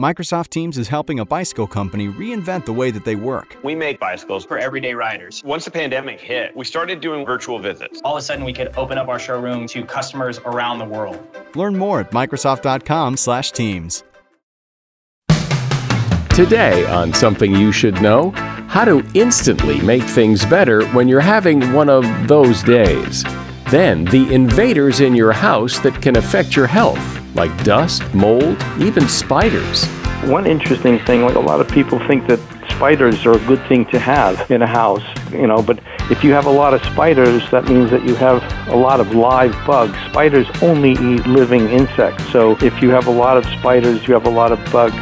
Microsoft Teams is helping a bicycle company reinvent the way that they work. We make bicycles for everyday riders. Once the pandemic hit, we started doing virtual visits. All of a sudden, we could open up our showroom to customers around the world. Learn more at Microsoft.com/Teams. Today on Something You Should Know, how to instantly make things better when you're having one of those days. Then, the invaders in your house that can affect your health, like dust, mold, even spiders. One interesting thing, like a lot of people think that spiders are a good thing to have in a house, you know, but if you have a lot of spiders, that means that you have a lot of live bugs. Spiders only eat living insects, so if you have a lot of spiders, you have a lot of bugs.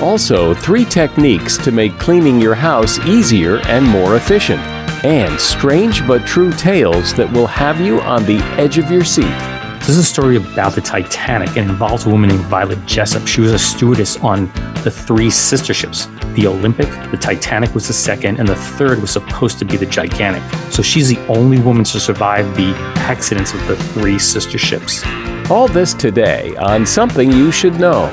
Also, three techniques to make cleaning your house easier and more efficient. And strange but true tales that will have you on the edge of your seat. This is a story about the Titanic and involves a woman named Violet Jessop. She was a stewardess on the three sister ships. The Olympic, the Titanic was the second, and the third was supposed to be the Gigantic. So she's the only woman to survive the accidents of the three sister ships. All this today on Something You Should Know.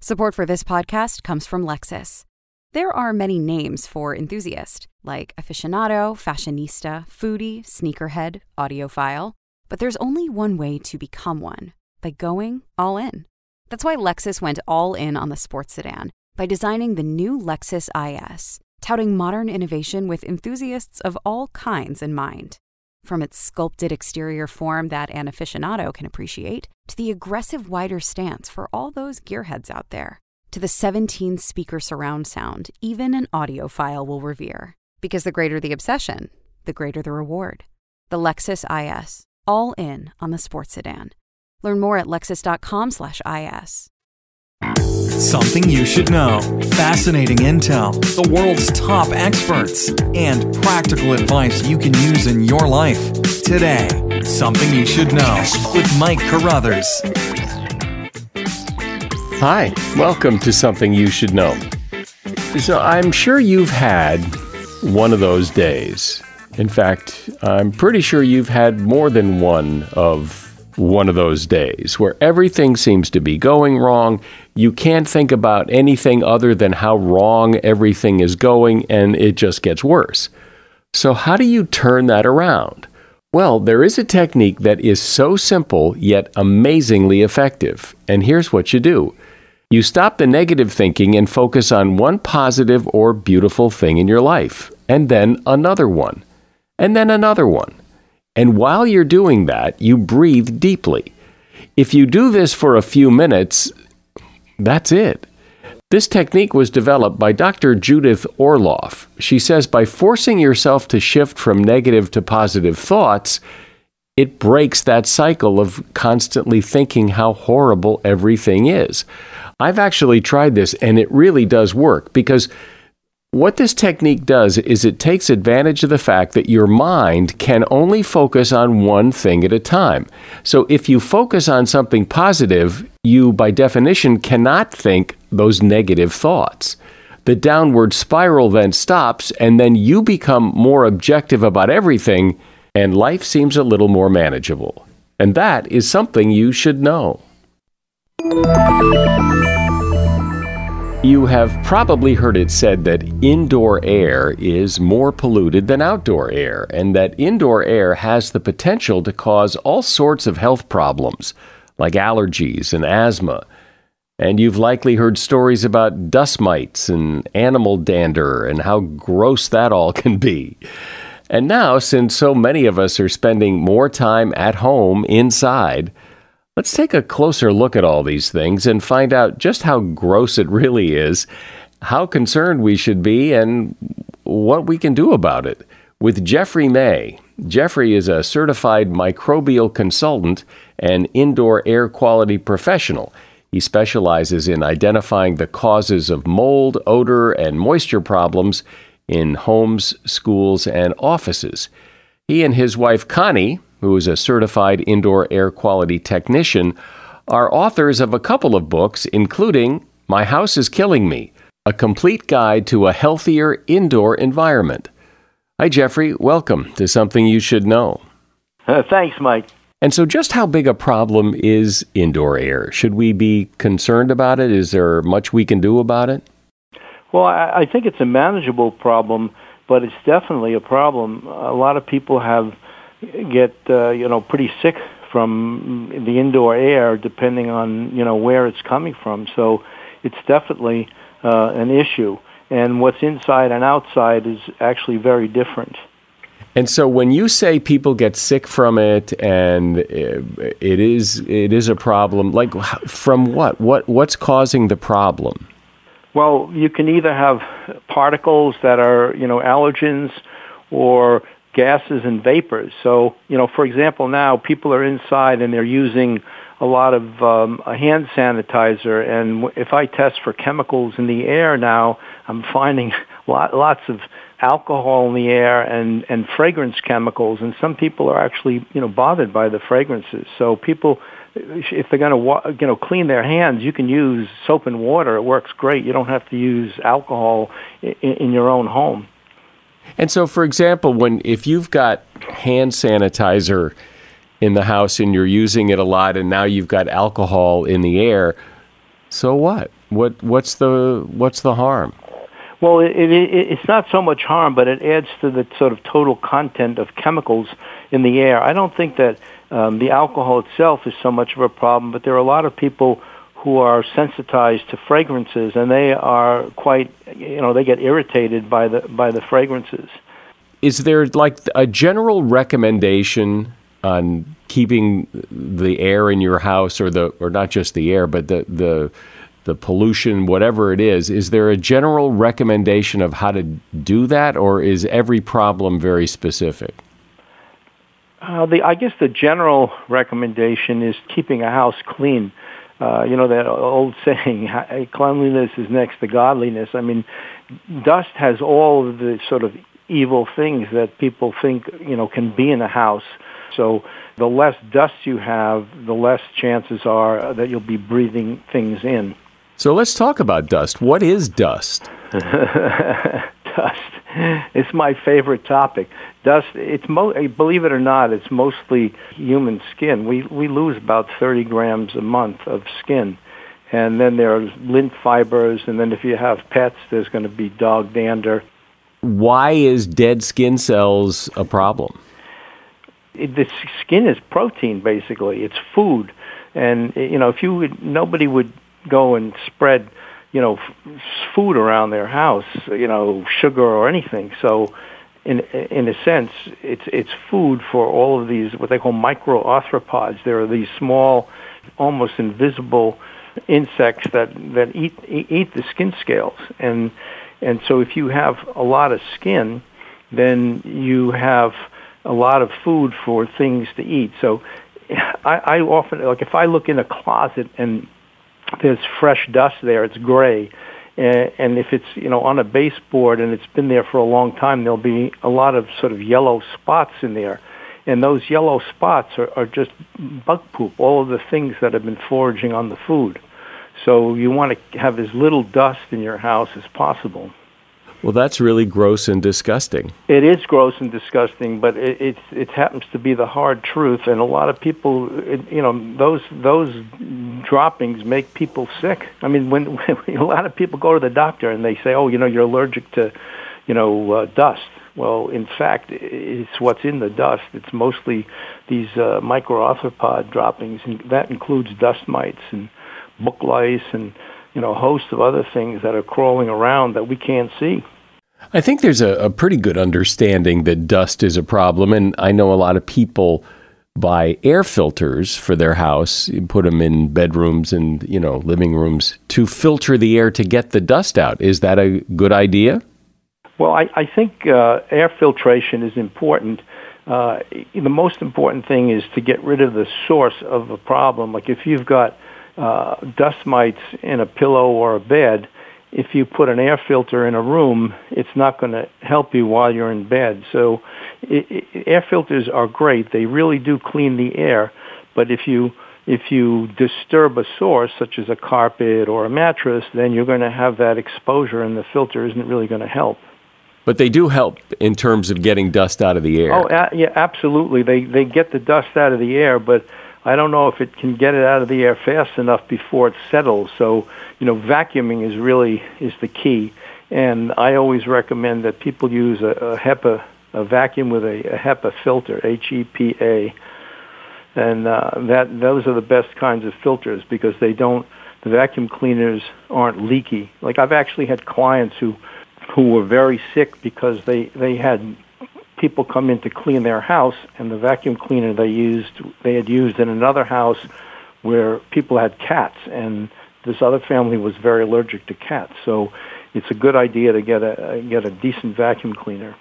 Support for this podcast comes from Lexus. There are many names for enthusiast, like aficionado, fashionista, foodie, sneakerhead, audiophile, but there's only one way to become one by going all in. That's why Lexus went all in on the sports sedan by designing the new Lexus IS, touting modern innovation with enthusiasts of all kinds in mind. From its sculpted exterior form that an aficionado can appreciate, to the aggressive wider stance for all those gearheads out there, to the 17 speaker surround sound even an audiophile will revere. Because the greater the obsession, the greater the reward. The Lexus IS, all in on the sports sedan. Learn more at lexus.com/is. Something you should know. Fascinating intel, the world's top experts, and practical advice you can use in your life. Today, Something You Should Know with Mike Carruthers. Hi, welcome to Something You Should Know. So, I'm sure you've had one of those days. In fact, I'm pretty sure you've had more than one of one of those days where everything seems to be going wrong. You can't think about anything other than how wrong everything is going, and it just gets worse. So, how do you turn that around? Well, there is a technique that is so simple yet amazingly effective. And here's what you do you stop the negative thinking and focus on one positive or beautiful thing in your life, and then another one, and then another one. And while you're doing that, you breathe deeply. If you do this for a few minutes, that's it. This technique was developed by Dr. Judith Orloff. She says by forcing yourself to shift from negative to positive thoughts, it breaks that cycle of constantly thinking how horrible everything is. I've actually tried this and it really does work because what this technique does is it takes advantage of the fact that your mind can only focus on one thing at a time. So if you focus on something positive, you by definition cannot think those negative thoughts. The downward spiral then stops, and then you become more objective about everything, and life seems a little more manageable. And that is something you should know. You have probably heard it said that indoor air is more polluted than outdoor air, and that indoor air has the potential to cause all sorts of health problems, like allergies and asthma. And you've likely heard stories about dust mites and animal dander and how gross that all can be. And now, since so many of us are spending more time at home inside, Let's take a closer look at all these things and find out just how gross it really is, how concerned we should be, and what we can do about it. With Jeffrey May. Jeffrey is a certified microbial consultant and indoor air quality professional. He specializes in identifying the causes of mold, odor, and moisture problems in homes, schools, and offices. He and his wife Connie who is a certified indoor air quality technician, are authors of a couple of books, including My House is Killing Me A Complete Guide to a Healthier Indoor Environment. Hi, Jeffrey. Welcome to Something You Should Know. Uh, thanks, Mike. And so, just how big a problem is indoor air? Should we be concerned about it? Is there much we can do about it? Well, I, I think it's a manageable problem, but it's definitely a problem. A lot of people have get uh, you know pretty sick from the indoor air, depending on you know where it's coming from. So, it's definitely uh, an issue. And what's inside and outside is actually very different. And so when you say people get sick from it and it is it is a problem, like from what? What what's causing the problem? Well, you can either have particles that are, you know, allergens or gases and vapors. So, you know, for example, now people are inside and they're using a lot of um, hand sanitizer, and if I test for chemicals in the air now, I'm finding lot, lots of alcohol in the air and and fragrance chemicals, and some people are actually you know bothered by the fragrances. So people, if they're going to you know clean their hands, you can use soap and water. It works great. You don't have to use alcohol in, in your own home. And so, for example, when if you've got hand sanitizer in the house and you're using it a lot, and now you've got alcohol in the air, so what? What what's the what's the harm? Well, it, it, it's not so much harm, but it adds to the sort of total content of chemicals in the air. I don't think that um, the alcohol itself is so much of a problem, but there are a lot of people who are sensitized to fragrances, and they are quite, you know, they get irritated by the by the fragrances. Is there like a general recommendation on keeping the air in your house, or the or not just the air, but the the the pollution, whatever it is, is there a general recommendation of how to do that, or is every problem very specific? Uh, the, I guess the general recommendation is keeping a house clean. Uh, you know that old saying, "Cleanliness is next to godliness." I mean, dust has all of the sort of evil things that people think you know can be in a house. So the less dust you have, the less chances are that you'll be breathing things in. So let's talk about dust. What is dust? dust. It's my favorite topic. Dust. It's mo- eh, believe it or not, it's mostly human skin. We we lose about 30 grams a month of skin, and then there are lint fibers, and then if you have pets, there's going to be dog dander. Why is dead skin cells a problem? It, the skin is protein, basically. It's food, and eh, you know if you would, nobody would go and spread, you know, f- food around their house, you know, sugar or anything. So, in in a sense, it's it's food for all of these what they call microarthropods. There are these small, almost invisible insects that that eat eat the skin scales, and and so if you have a lot of skin, then you have a lot of food for things to eat. So I, I often like if I look in a closet and there's fresh dust there. It's gray. And and if it's you know on a baseboard and it's been there for a long time, there'll be a lot of sort of yellow spots in there, and those yellow spots are, are just bug poop. All of the things that have been foraging on the food. So you want to have as little dust in your house as possible. Well, that's really gross and disgusting. It is gross and disgusting, but it it, it happens to be the hard truth, and a lot of people, it, you know, those those droppings make people sick. I mean, when, when a lot of people go to the doctor and they say, "Oh, you know, you're allergic to, you know, uh, dust." Well, in fact, it's what's in the dust. It's mostly these uh, microarthropod droppings, and that includes dust mites and book lice and you know a host of other things that are crawling around that we can't see. I think there's a, a, pretty good understanding that dust is a problem, and I know a lot of people buy air filters for their house, put them in bedrooms and you know living rooms to filter the air to get the dust out. Is that a good idea? Well, I, I think uh, air filtration is important. Uh, the most important thing is to get rid of the source of the problem. Like if you've got uh, dust mites in a pillow or a bed, if you put an air filter in a room, it's not going to help you while you're in bed. So it, it, air filters are great. They really do clean the air. But if you if you disturb a source such as a carpet or a mattress, then you're going to have that exposure, and the filter isn't really going to help. But they do help in terms of getting dust out of the air. Oh, a- yeah, absolutely. They they get the dust out of the air, but I don't know if it can get it out of the air fast enough before it settles. So, you know, vacuuming is really is the key. And I always recommend that people use a, a HEPA a vacuum with a, a HEPA filter, H-E-P-A, and uh, that those are the best kinds of filters because they don't. The vacuum cleaners aren't leaky. Like I've actually had clients who who were very sick because they they had people come in to clean their house and the vacuum cleaner they used they had used in another house where people had cats and this other family was very allergic to cats so it's a good idea to get a get a decent vacuum cleaner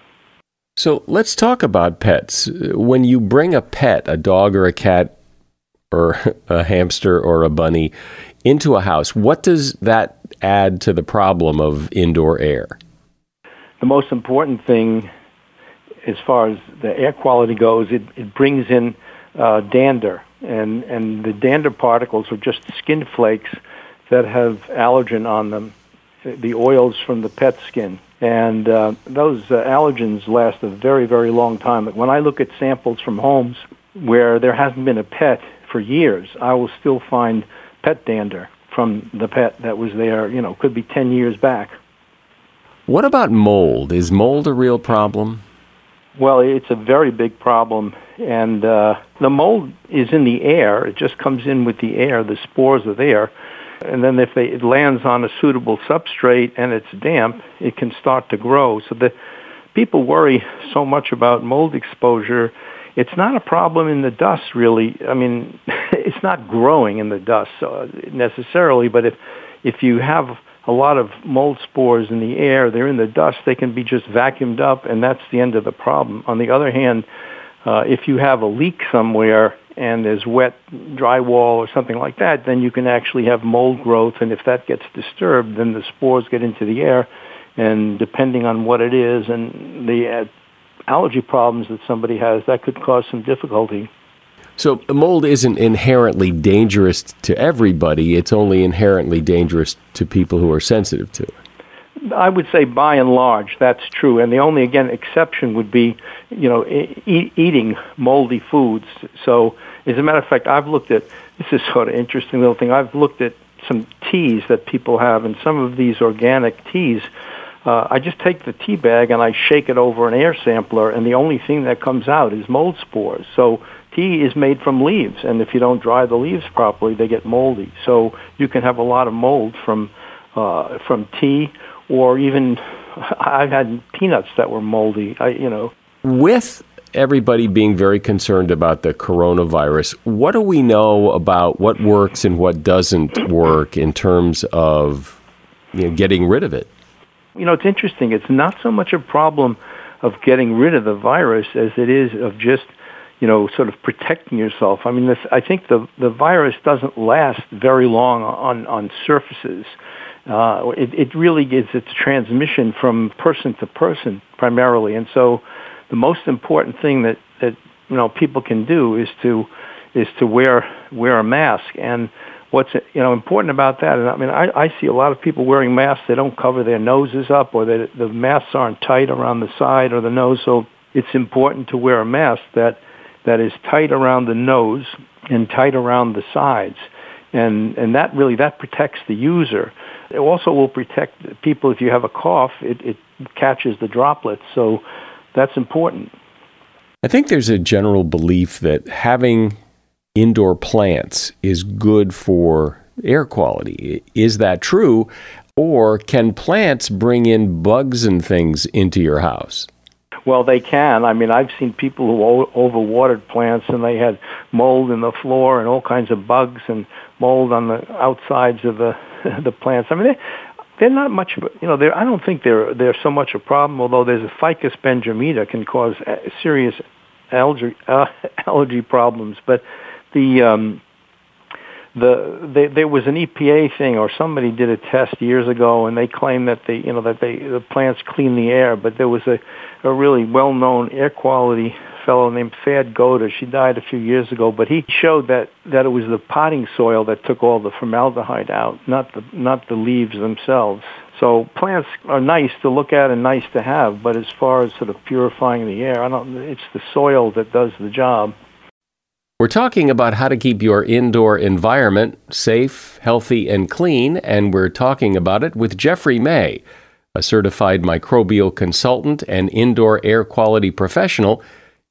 so let's talk about pets. When you bring a pet, a dog or a cat or a hamster or a bunny into a house, what does that add to the problem of indoor air? The most important thing as far as the air quality goes, it, it brings in uh, dander, and, and the dander particles are just skin flakes that have allergen on them, the oils from the pet skin. And uh, those uh, allergens last a very, very long time. When I look at samples from homes where there hasn't been a pet for years, I will still find pet dander from the pet that was there, you know, could be 10 years back. What about mold? Is mold a real problem? Well, it's a very big problem, and uh, the mold is in the air. It just comes in with the air. The spores are there, and then if they, it lands on a suitable substrate and it's damp, it can start to grow. So the people worry so much about mold exposure. It's not a problem in the dust, really. I mean, it's not growing in the dust uh, necessarily, but if if you have a lot of mold spores in the air. They're in the dust. They can be just vacuumed up, and that's the end of the problem. On the other hand, uh, if you have a leak somewhere and there's wet drywall or something like that, then you can actually have mold growth. And if that gets disturbed, then the spores get into the air. And depending on what it is and the uh, allergy problems that somebody has, that could cause some difficulty. So mold isn't inherently dangerous to everybody. It's only inherently dangerous to people who are sensitive to it. I would say by and large that's true, and the only again exception would be, you know, e- eating moldy foods. So, as a matter of fact, I've looked at this is sort of interesting little thing. I've looked at some teas that people have, and some of these organic teas. Uh, I just take the tea bag and I shake it over an air sampler, and the only thing that comes out is mold spores. So tea is made from leaves, and if you don't dry the leaves properly, they get moldy. So you can have a lot of mold from uh, from tea, or even I've had peanuts that were moldy. I, you know, with everybody being very concerned about the coronavirus, what do we know about what works and what doesn't work in terms of you know, getting rid of it? You know, it's interesting. It's not so much a problem of getting rid of the virus as it is of just you know, sort of protecting yourself. I mean, this, I think the the virus doesn't last very long on on surfaces. Uh, it, it really is its transmission from person to person primarily, and so the most important thing that that you know people can do is to is to wear wear a mask. And what's you know important about that? And I mean, I, I see a lot of people wearing masks. They don't cover their noses up, or the the masks aren't tight around the side or the nose. So it's important to wear a mask that that is tight around the nose and tight around the sides. And, and that really, that protects the user. It also will protect people if you have a cough, it, it catches the droplets. So that's important. I think there's a general belief that having indoor plants is good for air quality. Is that true? Or can plants bring in bugs and things into your house? Well, they can. I mean, I've seen people who overwatered plants and they had mold in the floor and all kinds of bugs and mold on the outsides of the the plants. I mean, they, they're not much. You know, they're, I don't think they're they're so much a problem. Although there's a ficus benjamina can cause serious allergy uh, allergy problems, but the um, the they, there was an EPA thing or somebody did a test years ago and they claimed that they you know that they the plants clean the air but there was a a really well known air quality fellow named Thad Godish. She died a few years ago, but he showed that that it was the potting soil that took all the formaldehyde out, not the not the leaves themselves. So plants are nice to look at and nice to have, but as far as sort of purifying the air, I don't. It's the soil that does the job. We're talking about how to keep your indoor environment safe, healthy, and clean, and we're talking about it with Jeffrey May, a certified microbial consultant and indoor air quality professional.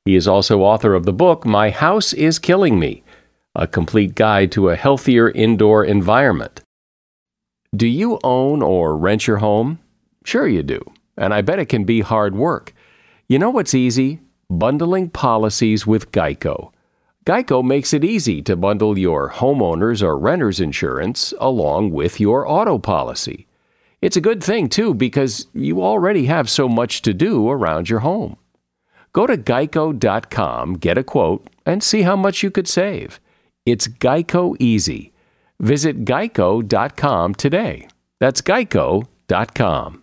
He is also author of the book, My House is Killing Me A Complete Guide to a Healthier Indoor Environment. Do you own or rent your home? Sure, you do. And I bet it can be hard work. You know what's easy? Bundling policies with Geico. Geico makes it easy to bundle your homeowner's or renter's insurance along with your auto policy. It's a good thing, too, because you already have so much to do around your home. Go to geico.com, get a quote, and see how much you could save. It's Geico Easy. Visit geico.com today. That's geico.com.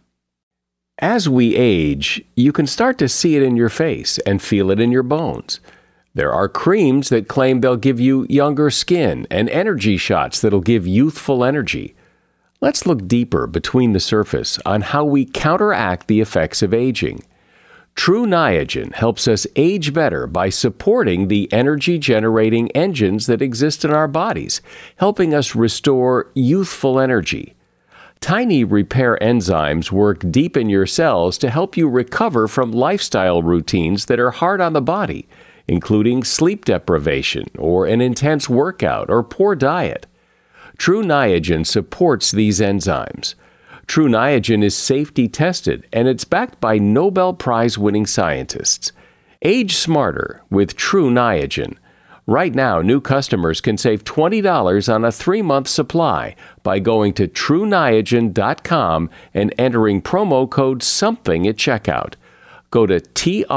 As we age, you can start to see it in your face and feel it in your bones. There are creams that claim they'll give you younger skin and energy shots that'll give youthful energy. Let's look deeper between the surface on how we counteract the effects of aging. Tru Niagen helps us age better by supporting the energy generating engines that exist in our bodies, helping us restore youthful energy. Tiny repair enzymes work deep in your cells to help you recover from lifestyle routines that are hard on the body including sleep deprivation or an intense workout or poor diet. Tru Niagen supports these enzymes. Tru Niagen is safety tested and it's backed by Nobel Prize winning scientists. Age smarter with Tru Niagen. Right now, new customers can save $20 on a three month supply by going to TruNiagen.com and entering promo code SOMETHING at checkout go to T-R-U-N-I-A-G-E-N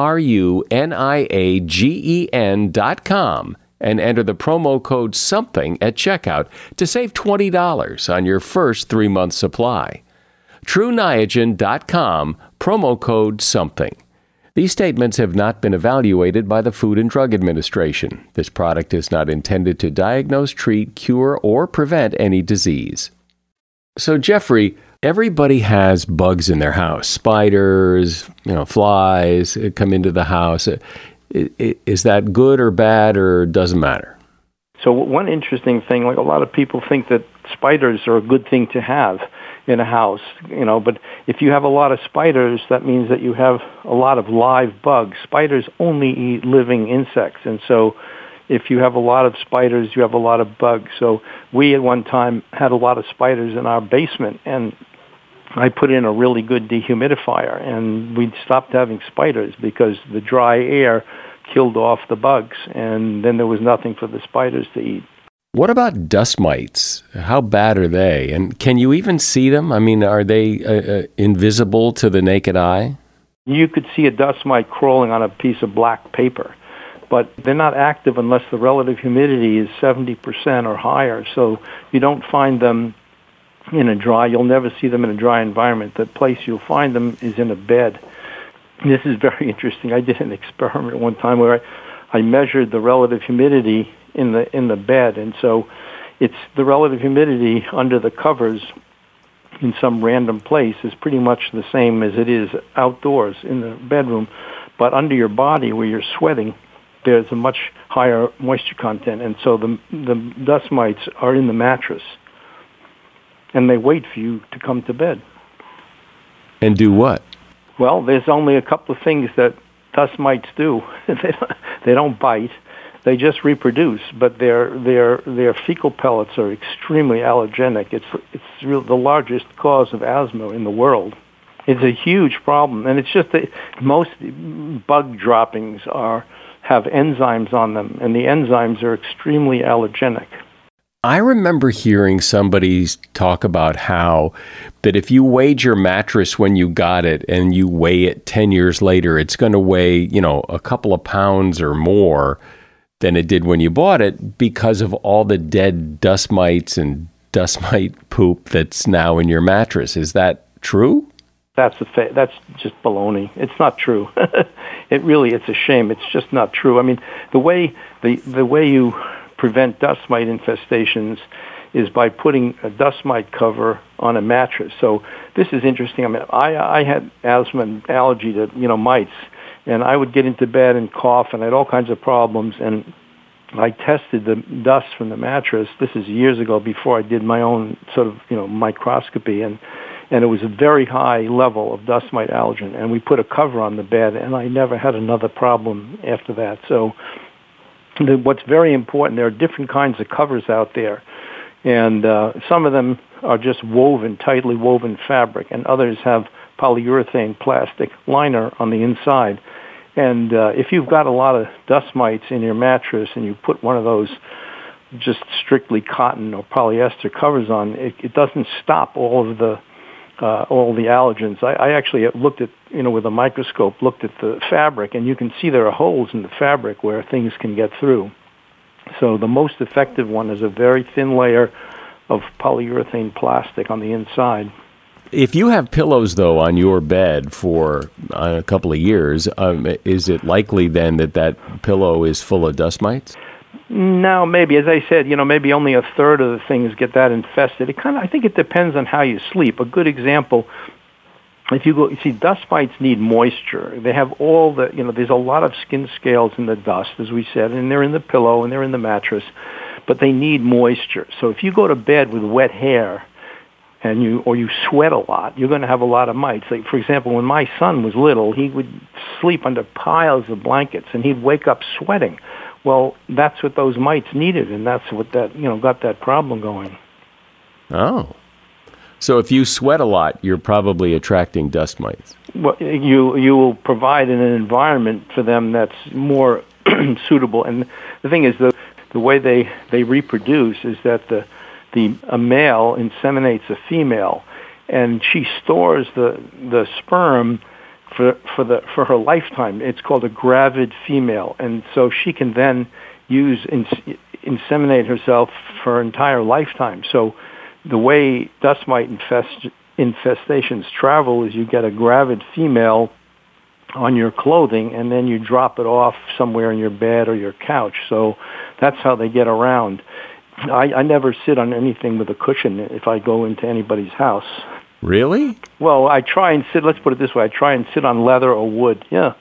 dot com and enter the promo code SOMETHING at checkout to save $20 on your first three-month supply. TruNiagen.com, promo code SOMETHING. These statements have not been evaluated by the Food and Drug Administration. This product is not intended to diagnose, treat, cure, or prevent any disease. So, Jeffrey, everybody has bugs in their house. Spiders you know flies come into the house. Uh, is that good or bad or doesn't matter? So one interesting thing like a lot of people think that spiders are a good thing to have in a house you know but if you have a lot of spiders that means that you have a lot of live bugs. Spiders only eat living insects and so if you have a lot of spiders, you have a lot of bugs. So we at one time had a lot of spiders in our basement, and I put in a really good dehumidifier, and we stopped having spiders because the dry air killed off the bugs, and then there was nothing for the spiders to eat. What about dust mites? How bad are they? And can you even see them? I mean, are they uh, uh, invisible to the naked eye? You could see a dust mite crawling on a piece of black paper, but they're not active unless the relative humidity is 70% or higher. So you don't find them in a dry. You'll never see them in a dry environment. The place you'll find them is in a bed. This is very interesting. I did an experiment one time where I, I measured the relative humidity in the in the bed, and so it's the relative humidity under the covers in some random place is pretty much the same as it is outdoors in the bedroom, but under your body where you're sweating, there's a much higher moisture content, and so the the dust mites are in the mattress and they wait for you to come to bed. And do what? Well, there's only a couple of things that dust mites do. they don't bite. They just reproduce, but their their their fecal pellets are extremely allergenic. It's it's real, the largest cause of asthma in the world. It's a huge problem, and it's just that most bug droppings are have enzymes on them, and the enzymes are extremely allergenic. I remember hearing somebody talk about how that if you weighed your mattress when you got it and you weigh it 10 years later, it's going to weigh, you know, a couple of pounds or more than it did when you bought it because of all the dead dust mites and dust mite poop that's now in your mattress. Is that true? That's a fa- that's just baloney. It's not true. it really it's a shame. It's just not true. I mean, the way the the way you prevent dust mite infestations is by putting a dust mite cover on a mattress. So this is interesting. I mean, I I had asthma and allergy to you know mites, and I would get into bed and cough, and I had all kinds of problems. And I tested the dust from the mattress. This is years ago before I did my own sort of you know microscopy and and it was a very high level of dust mite allergen. And we put a cover on the bed, and I never had another problem after that. So the, what's very important, there are different kinds of covers out there. And uh, some of them are just woven, tightly woven fabric, and others have polyurethane plastic liner on the inside. And uh, if you've got a lot of dust mites in your mattress and you put one of those just strictly cotton or polyester covers on, it, it doesn't stop all of the uh, all the allergens. I, I actually looked at, you know, with a microscope, looked at the fabric, and you can see there are holes in the fabric where things can get through. So the most effective one is a very thin layer of polyurethane plastic on the inside. If you have pillows, though, on your bed for uh, a couple of years, um, is it likely then that that pillow is full of dust mites? No, maybe as I said, you know, maybe only a third of the things get that infested. It kind of, I think, it depends on how you sleep. A good example, if you go, you see, dust mites need moisture. They have all the, you know, there's a lot of skin scales in the dust, as we said, and they're in the pillow and they're in the mattress, but they need moisture. So if you go to bed with wet hair, and you or you sweat a lot, you're going to have a lot of mites. Like for example, when my son was little, he would sleep under piles of blankets, and he'd wake up sweating. Well, that's what those mites needed, and that's what that you know got that problem going. Oh, so if you sweat a lot, you're probably attracting dust mites. Well, you you will provide an environment for them that's more suitable. And the thing is, the the way they they reproduce is that the the a male inseminates a female, and she stores the the sperm for for the for her lifetime. It's called a gravid female, and so she can then use ins, inseminate herself for her entire lifetime. So the way dust mite infest, infestations travel is you get a gravid female on your clothing and then you drop it off somewhere in your bed or your couch. So that's how they get around. I, I never sit on anything with a cushion if I go into anybody's house. Really? Well, I try and sit. Let's put it this way: I try and sit on leather or wood. Yeah.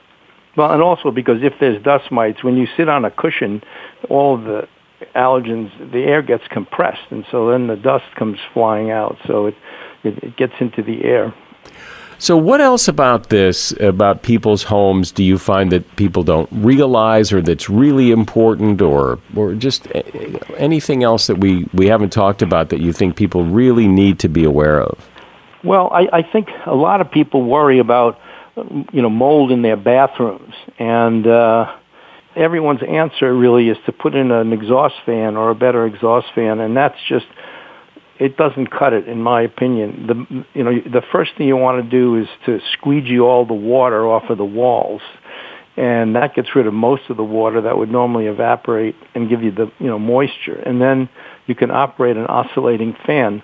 Well, and also because if there's dust mites, when you sit on a cushion, all the allergens, the air gets compressed, and so then the dust comes flying out. So it it, it gets into the air. So, what else about this, about people's homes, do you find that people don't realize or that's really important, or, or just eh, anything else that we, we haven't talked about that you think people really need to be aware of? Well, I, I think a lot of people worry about, you know, mold in their bathrooms, and uh, everyone's answer really is to put in an exhaust fan or a better exhaust fan, and that's just it doesn't cut it, in my opinion. The you know the first thing you want to do is to squeegee all the water off of the walls, and that gets rid of most of the water that would normally evaporate and give you the you know moisture, and then you can operate an oscillating fan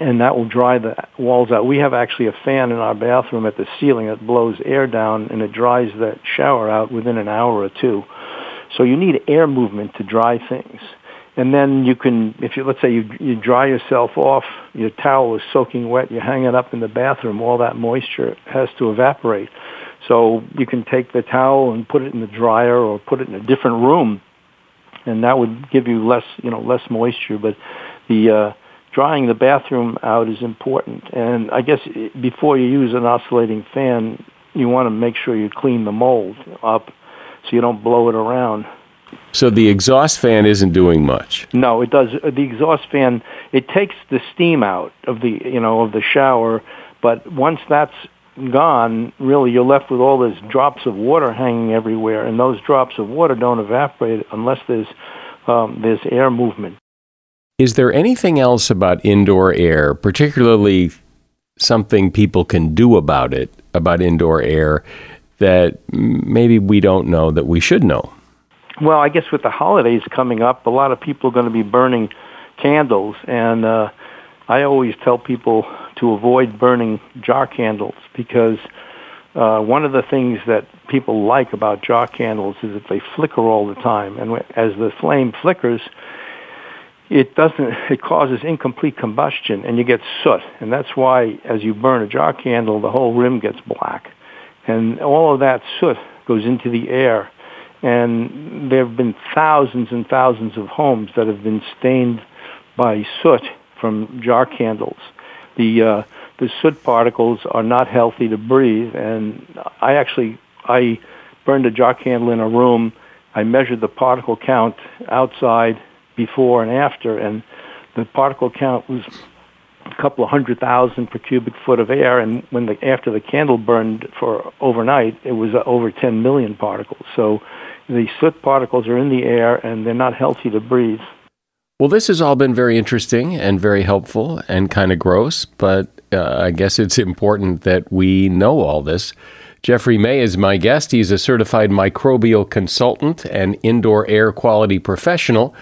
and that will dry the walls out. We have actually a fan in our bathroom at the ceiling that blows air down and it dries that shower out within an hour or two. So you need air movement to dry things. And then you can, if you, let's say you, you dry yourself off, your towel is soaking wet, you hang it up in the bathroom, all that moisture has to evaporate. So you can take the towel and put it in the dryer or put it in a different room and that would give you less, you know, less moisture. But the, uh, drying the bathroom out is important. And I guess before you use an oscillating fan, you want to make sure you clean the mold up so you don't blow it around. So the exhaust fan isn't doing much. No, it does. The exhaust fan it takes the steam out of the you know of the shower, but once that's gone, really you're left with all these drops of water hanging everywhere, and those drops of water don't evaporate unless there's um, there's air movement. Is there anything else about indoor air, particularly something people can do about it, about indoor air, that maybe we don't know that we should know? Well, I guess with the holidays coming up, a lot of people are going to be burning candles, and uh, I always tell people to avoid burning jar candles because uh, one of the things that people like about jar candles is that they flicker all the time, and as the flame flickers, it doesn't. It causes incomplete combustion, and you get soot, and that's why as you burn a jar candle, the whole rim gets black, and all of that soot goes into the air, and there have been thousands and thousands of homes that have been stained by soot from jar candles. The uh, the soot particles are not healthy to breathe, and I actually I burned a jar candle in a room. I measured the particle count outside before and after, and the particle count was a couple of hundred thousand per cubic foot of air, and when the after the candle burned for overnight, it was uh, over 10 million particles. So the soot particles are in the air, and they're not healthy to breathe. Well, this has all been very interesting and very helpful and kind of gross, but uh, I guess it's important that we know all this. Jeffrey May is my guest. He's a certified microbial consultant and indoor air quality professional.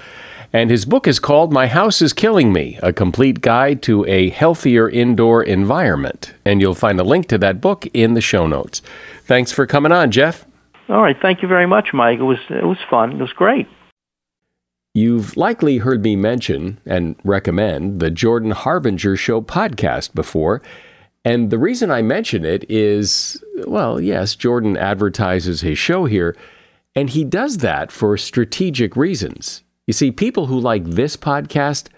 And his book is called My House is Killing Me A Complete Guide to a Healthier Indoor Environment. And you'll find a link to that book in the show notes. Thanks for coming on, Jeff. All right. Thank you very much, Mike. It was, it was fun. It was great. You've likely heard me mention and recommend the Jordan Harbinger Show podcast before. And the reason I mention it is well, yes, Jordan advertises his show here, and he does that for strategic reasons. You see, people who like this podcast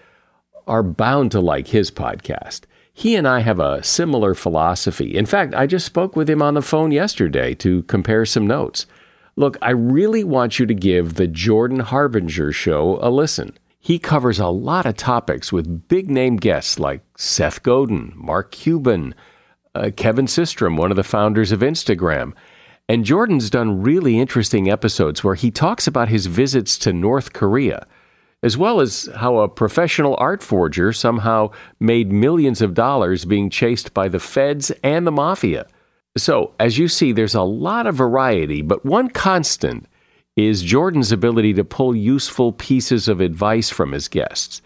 are bound to like his podcast. He and I have a similar philosophy. In fact, I just spoke with him on the phone yesterday to compare some notes. Look, I really want you to give the Jordan Harbinger show a listen. He covers a lot of topics with big name guests like Seth Godin, Mark Cuban, uh, Kevin Systrom, one of the founders of Instagram. And Jordan's done really interesting episodes where he talks about his visits to North Korea, as well as how a professional art forger somehow made millions of dollars being chased by the feds and the mafia. So, as you see, there's a lot of variety, but one constant is Jordan's ability to pull useful pieces of advice from his guests.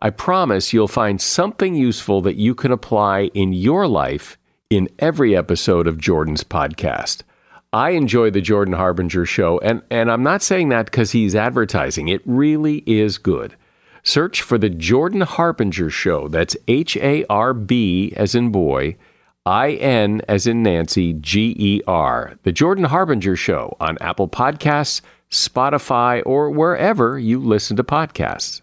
I promise you'll find something useful that you can apply in your life in every episode of Jordan's podcast. I enjoy the Jordan Harbinger show, and, and I'm not saying that because he's advertising. It really is good. Search for the Jordan Harbinger show. That's H A R B as in boy, I N as in Nancy, G E R. The Jordan Harbinger show on Apple Podcasts, Spotify, or wherever you listen to podcasts.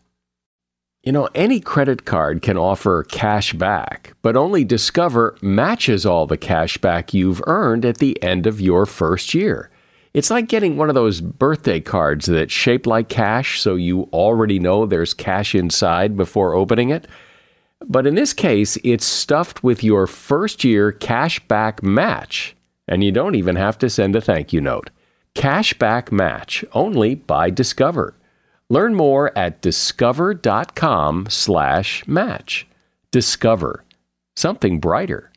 You know, any credit card can offer cash back, but only Discover matches all the cash back you've earned at the end of your first year. It's like getting one of those birthday cards that's shaped like cash, so you already know there's cash inside before opening it. But in this case, it's stuffed with your first year cash back match, and you don't even have to send a thank you note. Cash back match only by Discover. Learn more at discover.com slash match. Discover. Something brighter.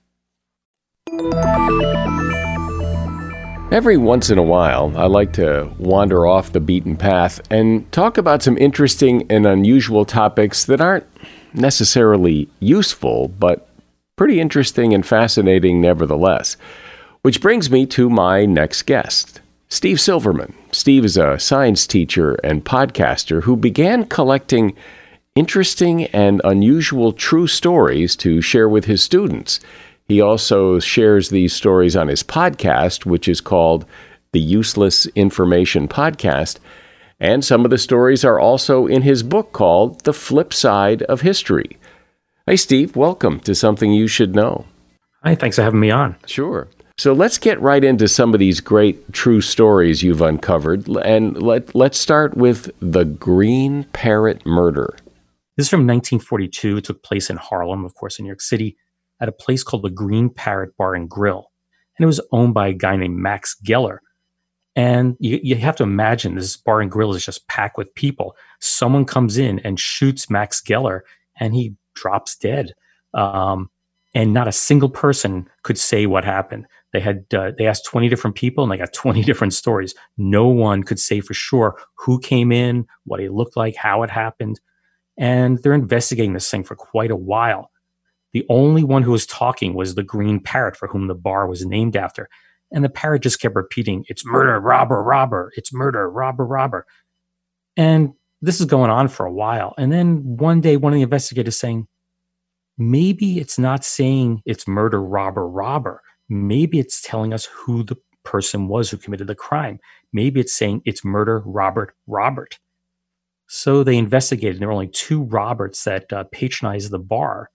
Every once in a while, I like to wander off the beaten path and talk about some interesting and unusual topics that aren't necessarily useful, but pretty interesting and fascinating nevertheless. Which brings me to my next guest. Steve Silverman. Steve is a science teacher and podcaster who began collecting interesting and unusual true stories to share with his students. He also shares these stories on his podcast, which is called the Useless Information Podcast. And some of the stories are also in his book called The Flip Side of History. Hey, Steve, welcome to Something You Should Know. Hi, thanks for having me on. Sure. So let's get right into some of these great true stories you've uncovered. And let, let's start with the Green Parrot murder. This is from 1942. It took place in Harlem, of course, in New York City, at a place called the Green Parrot Bar and Grill. And it was owned by a guy named Max Geller. And you, you have to imagine this bar and grill is just packed with people. Someone comes in and shoots Max Geller, and he drops dead. Um, and not a single person could say what happened. They had uh, they asked 20 different people and they got 20 different stories. No one could say for sure who came in, what it looked like, how it happened. And they're investigating this thing for quite a while. The only one who was talking was the green parrot for whom the bar was named after. And the parrot just kept repeating, It's murder, robber, robber. It's murder, robber, robber. And this is going on for a while. And then one day, one of the investigators saying, maybe it's not saying it's murder, robber, robber. Maybe it's telling us who the person was who committed the crime. Maybe it's saying it's murder, Robert, Robert. So they investigated. and There were only two Roberts that uh, patronized the bar.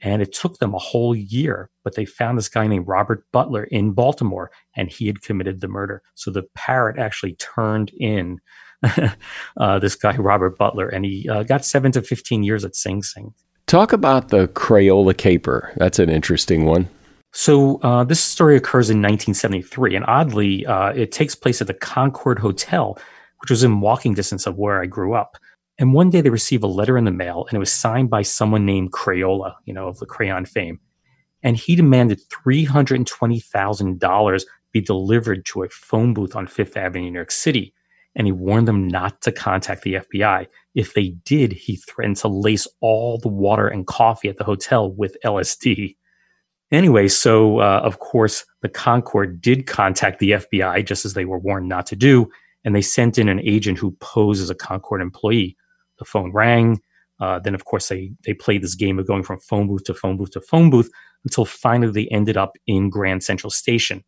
And it took them a whole year, but they found this guy named Robert Butler in Baltimore, and he had committed the murder. So the parrot actually turned in uh, this guy, Robert Butler, and he uh, got seven to 15 years at Sing Sing. Talk about the Crayola caper. That's an interesting one. So uh, this story occurs in 1973, and oddly, uh, it takes place at the Concord Hotel, which was in walking distance of where I grew up. And one day they receive a letter in the mail, and it was signed by someone named Crayola, you know, of the crayon fame. And he demanded $320,000 be delivered to a phone booth on Fifth Avenue, New York City. And he warned them not to contact the FBI. If they did, he threatened to lace all the water and coffee at the hotel with LSD. Anyway, so uh, of course, the Concord did contact the FBI just as they were warned not to do. And they sent in an agent who posed as a Concord employee the phone rang. Uh, then, of course, they they played this game of going from phone booth to phone booth to phone booth until finally they ended up in Grand Central Station.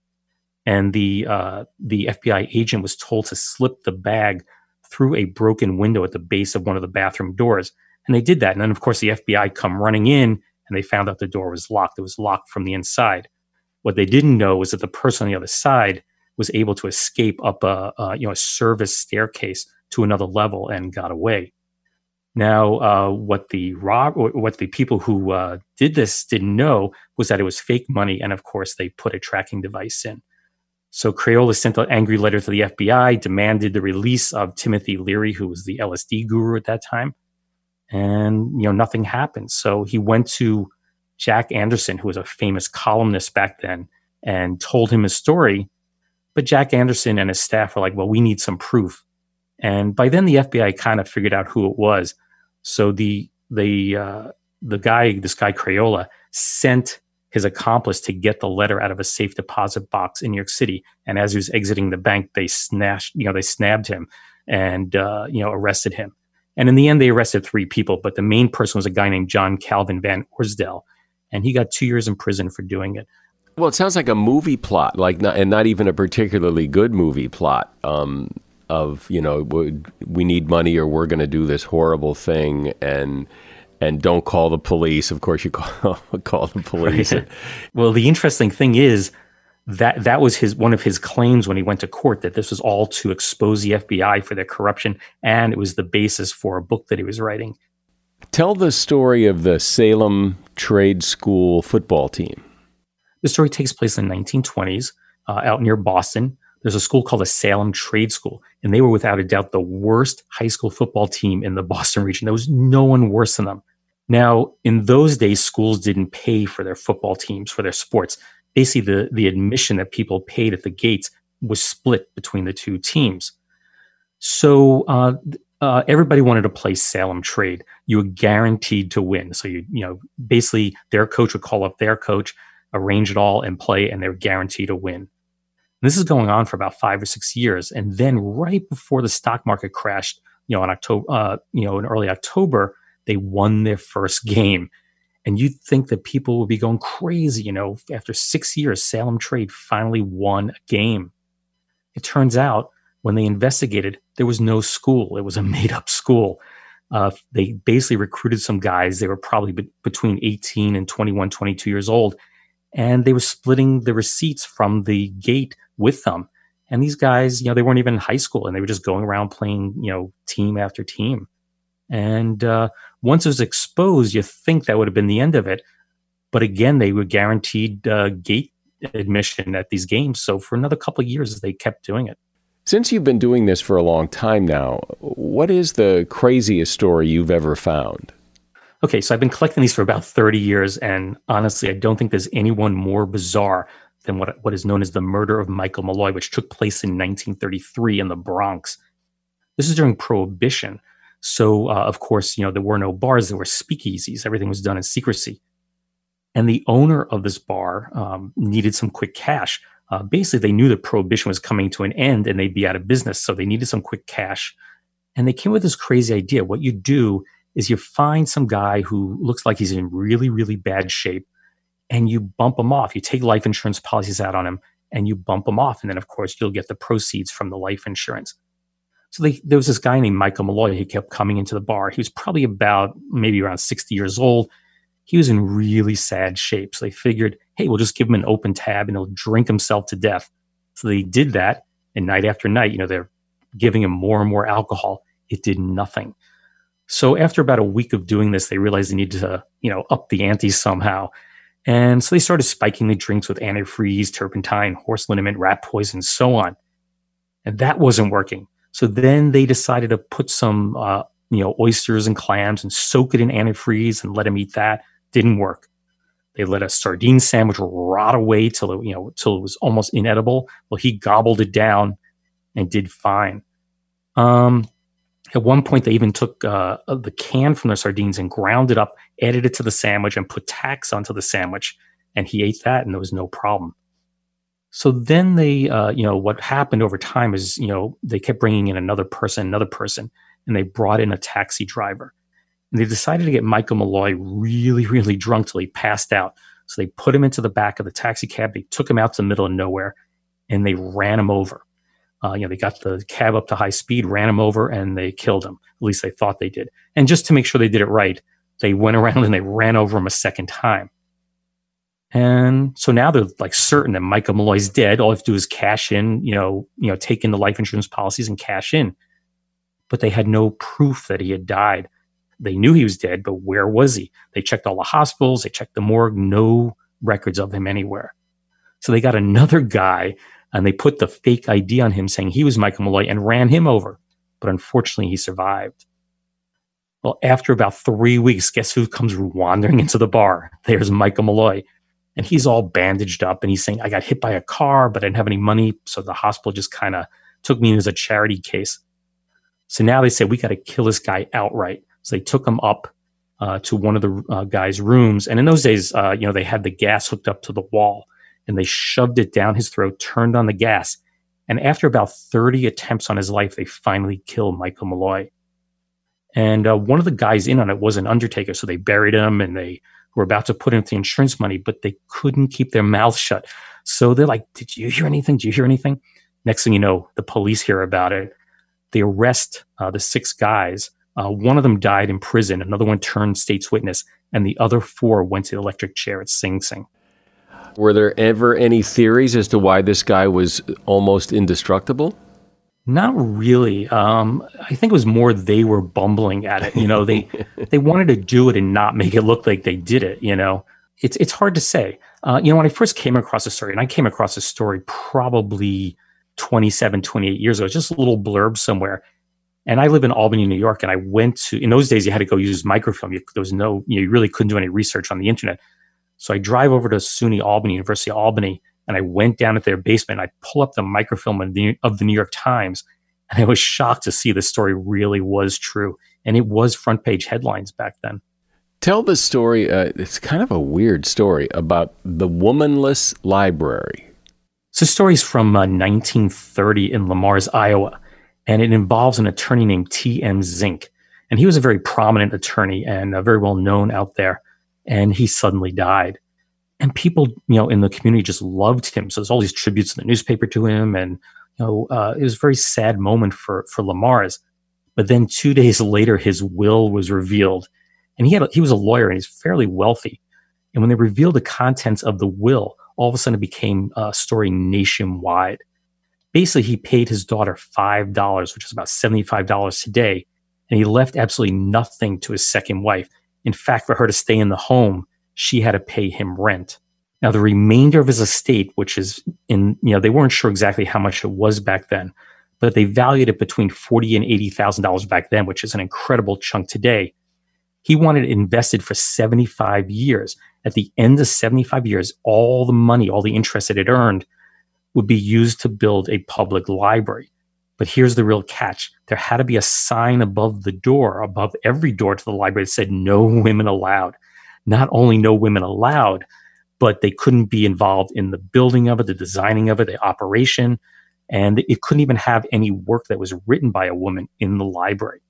And the uh, the FBI agent was told to slip the bag through a broken window at the base of one of the bathroom doors, and they did that. And then, of course, the FBI come running in, and they found out the door was locked. It was locked from the inside. What they didn't know was that the person on the other side was able to escape up a, a you know a service staircase to another level and got away. Now, uh, what the rob, what the people who uh, did this didn't know was that it was fake money, and of course, they put a tracking device in. So Crayola sent an angry letter to the FBI, demanded the release of Timothy Leary, who was the LSD guru at that time, and you know nothing happened. So he went to Jack Anderson, who was a famous columnist back then, and told him his story. But Jack Anderson and his staff were like, "Well, we need some proof." And by then, the FBI kind of figured out who it was so the the uh, the guy, this guy Crayola, sent his accomplice to get the letter out of a safe deposit box in New York City. And as he was exiting the bank, they snatched, you know, they snabbed him and uh, you know arrested him. And in the end, they arrested three people, but the main person was a guy named John Calvin Van Orsdell, and he got two years in prison for doing it. Well, it sounds like a movie plot, like not, and not even a particularly good movie plot. Um, of you know we need money or we're going to do this horrible thing and and don't call the police. Of course, you call call the police. Right. well, the interesting thing is that that was his one of his claims when he went to court that this was all to expose the FBI for their corruption, and it was the basis for a book that he was writing. Tell the story of the Salem Trade School football team. The story takes place in the 1920s uh, out near Boston there's a school called the Salem Trade School, and they were without a doubt the worst high school football team in the Boston region. There was no one worse than them. Now, in those days, schools didn't pay for their football teams, for their sports. Basically, the, the admission that people paid at the gates was split between the two teams. So uh, uh, everybody wanted to play Salem Trade. You were guaranteed to win. So you you know basically their coach would call up their coach, arrange it all, and play, and they were guaranteed to win. This is going on for about five or six years, and then right before the stock market crashed, you know, in October, uh, you know, in early October, they won their first game. And you'd think that people would be going crazy, you know, after six years, Salem Trade finally won a game. It turns out when they investigated, there was no school. It was a made up school. Uh, they basically recruited some guys. They were probably be- between 18 and 21, 22 years old. And they were splitting the receipts from the gate with them. And these guys, you know, they weren't even in high school and they were just going around playing, you know, team after team. And uh, once it was exposed, you think that would have been the end of it. But again, they were guaranteed uh, gate admission at these games. So for another couple of years, they kept doing it. Since you've been doing this for a long time now, what is the craziest story you've ever found? Okay, so I've been collecting these for about 30 years, and honestly, I don't think there's anyone more bizarre than what, what is known as the murder of Michael Malloy, which took place in 1933 in the Bronx. This is during Prohibition. So, uh, of course, you know, there were no bars, there were speakeasies. Everything was done in secrecy. And the owner of this bar um, needed some quick cash. Uh, basically, they knew that prohibition was coming to an end and they'd be out of business. So they needed some quick cash. And they came with this crazy idea. What you do is you find some guy who looks like he's in really, really bad shape and you bump him off. You take life insurance policies out on him and you bump him off. And then, of course, you'll get the proceeds from the life insurance. So they, there was this guy named Michael Malloy. who kept coming into the bar. He was probably about maybe around 60 years old he was in really sad shape. So they figured, hey, we'll just give him an open tab and he'll drink himself to death. So they did that. And night after night, you know, they're giving him more and more alcohol. It did nothing. So after about a week of doing this, they realized they needed to, you know, up the ante somehow. And so they started spiking the drinks with antifreeze, turpentine, horse liniment, rat poison, so on. And that wasn't working. So then they decided to put some, uh, you know, oysters and clams and soak it in antifreeze and let him eat that. Didn't work. They let a sardine sandwich rot away till it, you know, till it was almost inedible. Well, he gobbled it down and did fine. Um, at one point, they even took uh, the can from the sardines and ground it up, added it to the sandwich, and put tacks onto the sandwich. And he ate that, and there was no problem. So then they, uh, you know, what happened over time is, you know, they kept bringing in another person, another person, and they brought in a taxi driver. And they decided to get Michael Malloy really, really drunk till he passed out. So they put him into the back of the taxi cab. They took him out to the middle of nowhere and they ran him over. Uh, you know, they got the cab up to high speed, ran him over, and they killed him. At least they thought they did. And just to make sure they did it right, they went around and they ran over him a second time. And so now they're like certain that Michael Malloy's dead. All they have to do is cash in, you know, you know, take in the life insurance policies and cash in. But they had no proof that he had died. They knew he was dead, but where was he? They checked all the hospitals, they checked the morgue, no records of him anywhere. So they got another guy and they put the fake ID on him saying he was Michael Malloy and ran him over. But unfortunately, he survived. Well, after about three weeks, guess who comes wandering into the bar? There's Michael Malloy. And he's all bandaged up and he's saying, I got hit by a car, but I didn't have any money. So the hospital just kind of took me as a charity case. So now they say, we got to kill this guy outright. So they took him up uh, to one of the uh, guy's rooms. And in those days, uh, you know, they had the gas hooked up to the wall and they shoved it down his throat, turned on the gas. And after about 30 attempts on his life, they finally killed Michael Malloy. And uh, one of the guys in on it was an undertaker. So they buried him and they were about to put in the insurance money, but they couldn't keep their mouths shut. So they're like, Did you hear anything? Did you hear anything? Next thing you know, the police hear about it. They arrest uh, the six guys uh, one of them died in prison, another one turned state's witness, and the other four went to the electric chair at Sing Sing. Were there ever any theories as to why this guy was almost indestructible? Not really. Um, I think it was more they were bumbling at it. You know, they they wanted to do it and not make it look like they did it. You know, it's it's hard to say. Uh, you know, when I first came across the story, and I came across this story probably 27, 28 years ago, just a little blurb somewhere. And I live in Albany, New York, and I went to, in those days, you had to go use microfilm. You, there was no, you, know, you really couldn't do any research on the internet. So I drive over to SUNY Albany, University of Albany, and I went down to their basement. and I pull up the microfilm of the, of the New York Times, and I was shocked to see the story really was true. And it was front page headlines back then. Tell the story. Uh, it's kind of a weird story about the womanless library. So, stories from uh, 1930 in Le Mars, Iowa and it involves an attorney named T.M. Zink. And he was a very prominent attorney and uh, very well known out there. And he suddenly died. And people, you know, in the community just loved him. So there's all these tributes in the newspaper to him. And, you know, uh, it was a very sad moment for, for Le Mars. But then two days later, his will was revealed. And he had, a, he was a lawyer and he's fairly wealthy. And when they revealed the contents of the will, all of a sudden it became a story nationwide basically he paid his daughter $5, which is about $75 today. And he left absolutely nothing to his second wife. In fact, for her to stay in the home, she had to pay him rent. Now, the remainder of his estate, which is in, you know, they weren't sure exactly how much it was back then, but they valued it between forty and eighty thousand dollars back then, which is an incredible chunk today. He wanted it invested for 75 years. At the end of 75 years, all the money, all the interest that it earned would be used to build a public library. But here's the real catch. There had to be a sign above the door, above every door to the library that said no women allowed. Not only no women allowed, but they couldn't be involved in the building of it, the designing of it, the operation. And it couldn't even have any work that was written by a woman in the library.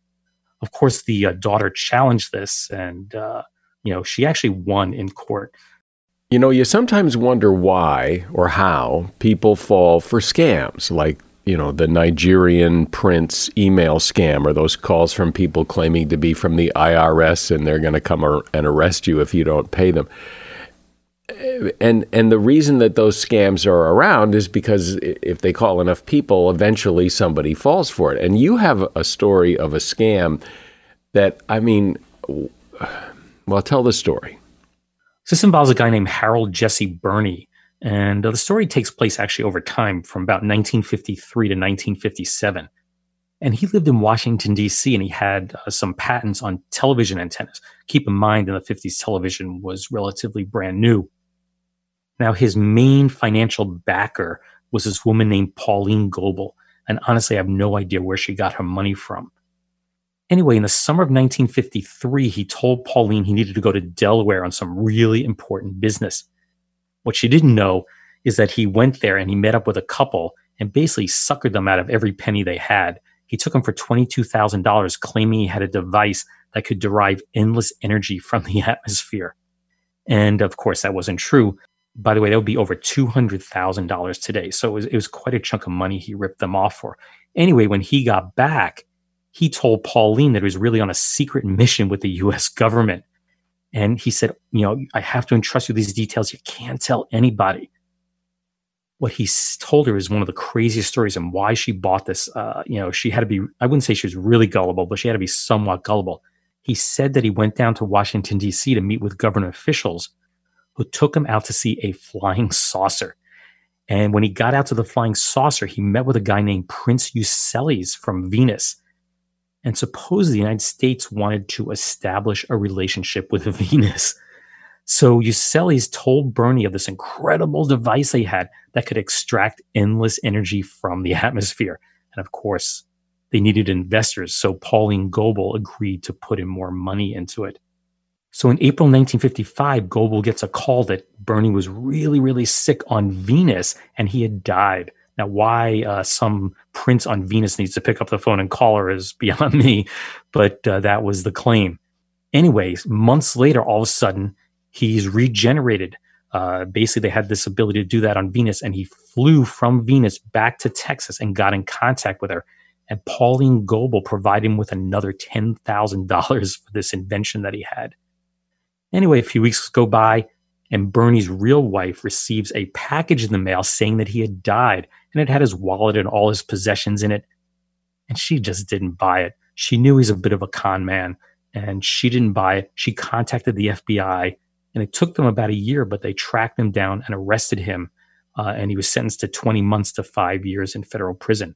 Of course, the uh, daughter challenged this, and uh, you know she actually won in court. You know, you sometimes wonder why or how people fall for scams like you know, the Nigerian prince email scam or those calls from people claiming to be from the IRS and they're going to come and arrest you if you don't pay them. And and the reason that those scams are around is because if they call enough people, eventually somebody falls for it. And you have a story of a scam that I mean, well, tell the story. This involves a guy named Harold Jesse Birney and uh, the story takes place actually over time from about 1953 to 1957. And he lived in Washington, D.C., and he had uh, some patents on television antennas. Keep in mind, in the 50s, television was relatively brand new. Now, his main financial backer was this woman named Pauline Goebel. And honestly, I have no idea where she got her money from. Anyway, in the summer of 1953, he told Pauline he needed to go to Delaware on some really important business. What she didn't know is that he went there and he met up with a couple and basically suckered them out of every penny they had. He took them for $22,000, claiming he had a device that could derive endless energy from the atmosphere. And of course, that wasn't true. By the way, that would be over $200,000 today. So it was, it was quite a chunk of money he ripped them off for. Anyway, when he got back, he told Pauline that he was really on a secret mission with the US government. And he said, you know, I have to entrust you these details. You can't tell anybody. What he told her is one of the craziest stories and why she bought this. Uh, you know, she had to be, I wouldn't say she was really gullible, but she had to be somewhat gullible. He said that he went down to Washington, D.C. to meet with government officials who took him out to see a flying saucer. And when he got out to the flying saucer, he met with a guy named Prince Euseles from Venus and suppose the United States wanted to establish a relationship with Venus. So Euseles told Bernie of this incredible device they had that could extract endless energy from the atmosphere. And of course, they needed investors, so Pauline Goebel agreed to put in more money into it. So in April 1955, Goebel gets a call that Bernie was really, really sick on Venus and he had died. Now, why uh, some prince on Venus needs to pick up the phone and call her is beyond me, but uh, that was the claim. Anyways, months later, all of a sudden, he's regenerated. Uh, basically, they had this ability to do that on Venus, and he flew from Venus back to Texas and got in contact with her. And Pauline Goebel provided him with another $10,000 for this invention that he had. Anyway, a few weeks go by, and Bernie's real wife receives a package in the mail saying that he had died and it had his wallet and all his possessions in it. And she just didn't buy it. She knew he's a bit of a con man and she didn't buy it. She contacted the FBI and it took them about a year, but they tracked him down and arrested him. Uh, and he was sentenced to 20 months to five years in federal prison.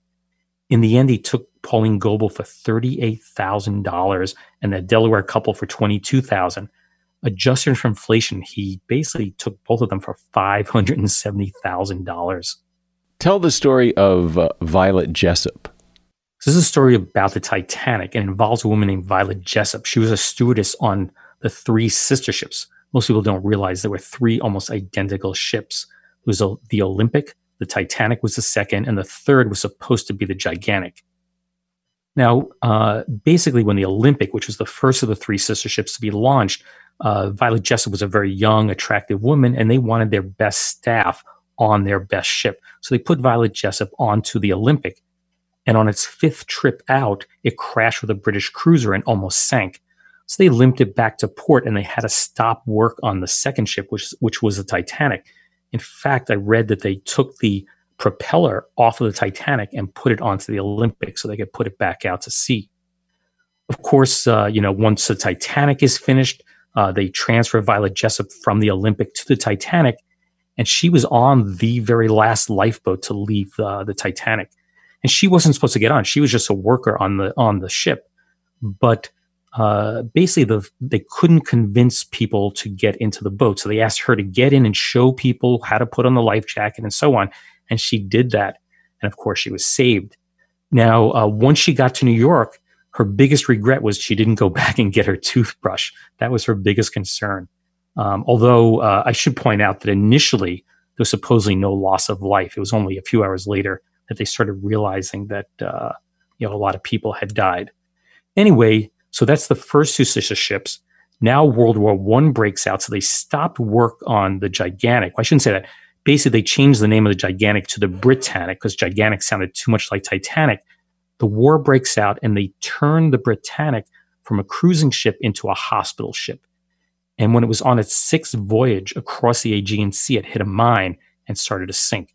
In the end, he took Pauline Goebel for $38,000 and the Delaware couple for 22000 adjusted for inflation, he basically took both of them for five hundred and seventy thousand dollars. Tell the story of uh, Violet Jessop. This is a story about the Titanic and involves a woman named Violet Jessop. She was a stewardess on the three sister ships. Most people don't realize there were three almost identical ships. It was the Olympic, the Titanic was the second, and the third was supposed to be the Gigantic. Now, uh, basically, when the Olympic, which was the first of the three sister ships to be launched, uh, Violet Jessop was a very young, attractive woman, and they wanted their best staff on their best ship. So they put Violet Jessop onto the Olympic. And on its fifth trip out, it crashed with a British cruiser and almost sank. So they limped it back to port and they had to stop work on the second ship, which, which was the Titanic. In fact, I read that they took the propeller off of the Titanic and put it onto the Olympic so they could put it back out to sea. Of course, uh, you know, once the Titanic is finished, uh, they transfer Violet Jessop from the Olympic to the Titanic, and she was on the very last lifeboat to leave uh, the Titanic. And she wasn't supposed to get on; she was just a worker on the on the ship. But uh, basically the, they couldn't convince people to get into the boat. So they asked her to get in and show people how to put on the life jacket and so on. And she did that. And of course, she was saved. Now, uh, once she got to New York, her biggest regret was she didn't go back and get her toothbrush. That was her biggest concern. Um, although uh, I should point out that initially there was supposedly no loss of life. It was only a few hours later that they started realizing that uh, you know a lot of people had died. Anyway, so that's the first two sister ships. Now World War One breaks out, so they stopped work on the Gigantic. Well, I shouldn't say that. Basically, they changed the name of the Gigantic to the Britannic because Gigantic sounded too much like Titanic. The war breaks out, and they turn the Britannic from a cruising ship into a hospital ship. And when it was on its sixth voyage across the Aegean Sea, it hit a mine and started to sink.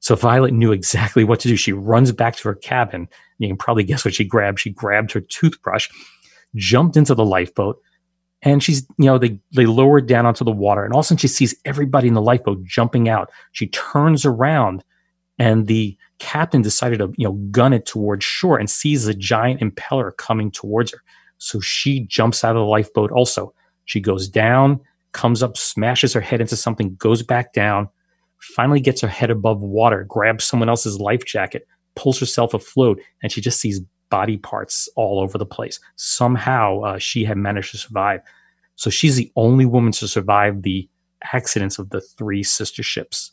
So Violet knew exactly what to do. She runs back to her cabin. You can probably guess what she grabbed. She grabbed her toothbrush jumped into the lifeboat, and she's, you know, they they lowered down onto the water, and all of a sudden she sees everybody in the lifeboat jumping out. She turns around, and the captain decided to, you know, gun it towards shore and sees a giant impeller coming towards her. So she jumps out of the lifeboat also. She goes down, comes up, smashes her head into something, goes back down, finally gets her head above water, grabs someone else's life jacket, pulls herself afloat, and she just sees body parts all over the place. Somehow uh, she had managed to survive. So she's the only woman to survive the accidents of the three sister ships.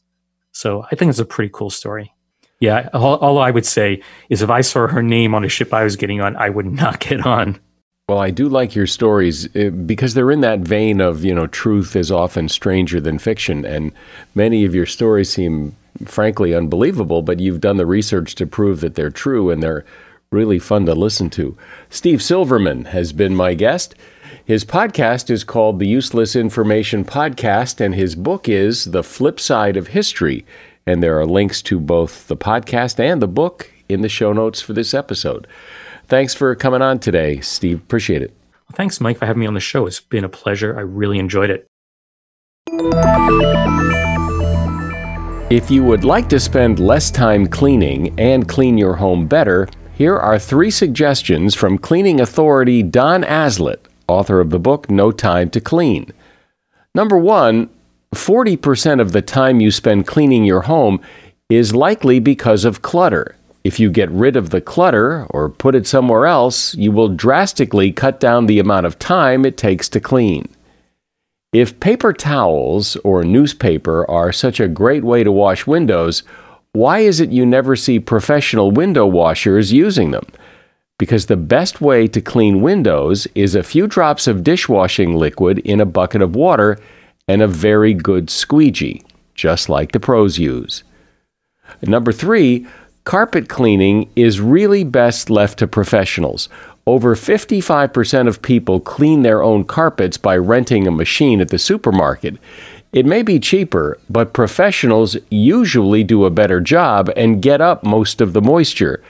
So I think it's a pretty cool story. Yeah, all, all, I would say is if I saw her name on a ship I was getting on, I would not get on. Well, I do like your stories uh, because they're in that vein of, you know, truth is often stranger than fiction. And many of your stories seem frankly unbelievable, but you've done the research to prove that they're true and they're really fun to listen to. Steve Silverman has been my guest. His podcast is called the Useless Information Podcast, and his book is The Flip Side of History. And there are links to both the podcast and the book in the show notes for this episode. Thanks for coming on today, Steve. Appreciate it. Well, thanks, Mike, for having me on the show. It's been a pleasure. I really enjoyed it. If you would like to spend less time cleaning and clean your home better, here are three suggestions from cleaning authority Don Aslett, author of the book No Time to Clean. Number one, 40% of the time you spend cleaning your home is likely because of clutter. If you get rid of the clutter or put it somewhere else, you will drastically cut down the amount of time it takes to clean. If paper towels or newspaper are such a great way to wash windows, why is it you never see professional window washers using them? Because the best way to clean windows is a few drops of dishwashing liquid in a bucket of water and a very good squeegee, just like the pros use. Number three, carpet cleaning is really best left to professionals. Over 55% of people clean their own carpets by renting a machine at the supermarket. It may be cheaper, but professionals usually do a better job and get up most of the moisture.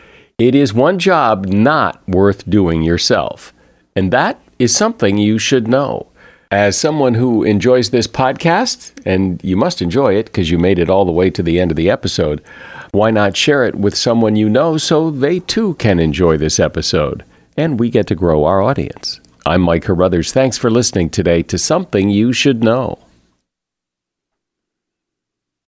It is one job not worth doing yourself. And that is something you should know. As someone who enjoys this podcast, and you must enjoy it because you made it all the way to the end of the episode, why not share it with someone you know so they too can enjoy this episode? And we get to grow our audience. I'm Mike Carruthers. Thanks for listening today to Something You Should Know.